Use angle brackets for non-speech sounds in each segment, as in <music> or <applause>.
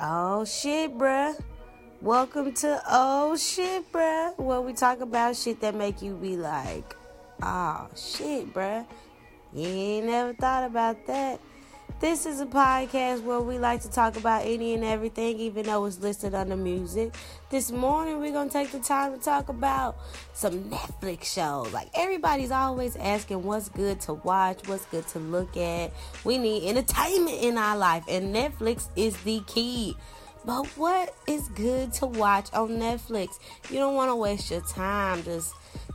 Oh shit, bruh. Welcome to Oh shit, bruh. Where we talk about shit that make you be like, oh shit, bruh. You ain't never thought about that. This is a podcast where we like to talk about any and everything, even though it's listed under music. This morning, we're going to take the time to talk about some Netflix shows. Like, everybody's always asking what's good to watch, what's good to look at. We need entertainment in our life, and Netflix is the key. But what is good to watch on Netflix? You don't want to waste your time just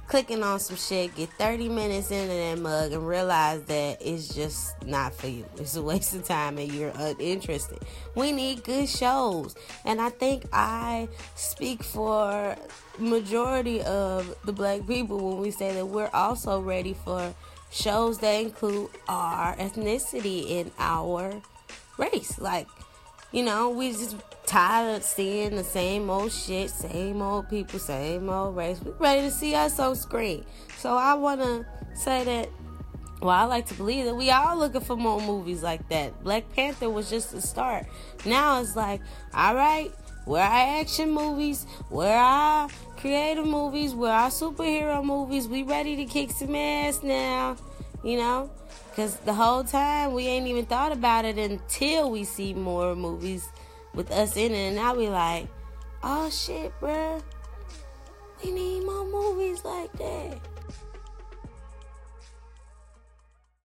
clicking on some shit, get 30 minutes into that mug, and realize that it's just not for you. <laughs> It's a waste of time and you're uninterested. We need good shows. And I think I speak for majority of the black people when we say that we're also ready for shows that include our ethnicity in our race. Like, you know, we just tired of seeing the same old shit, same old people, same old race. We ready to see us on screen. So I wanna say that well, I like to believe that we all looking for more movies like that. Black Panther was just the start. Now it's like, all right, where our action movies, where our creative movies, where our superhero movies, we ready to kick some ass now, you know? Because the whole time we ain't even thought about it until we see more movies with us in it. And now be like, oh shit, bruh. We need more movies like that.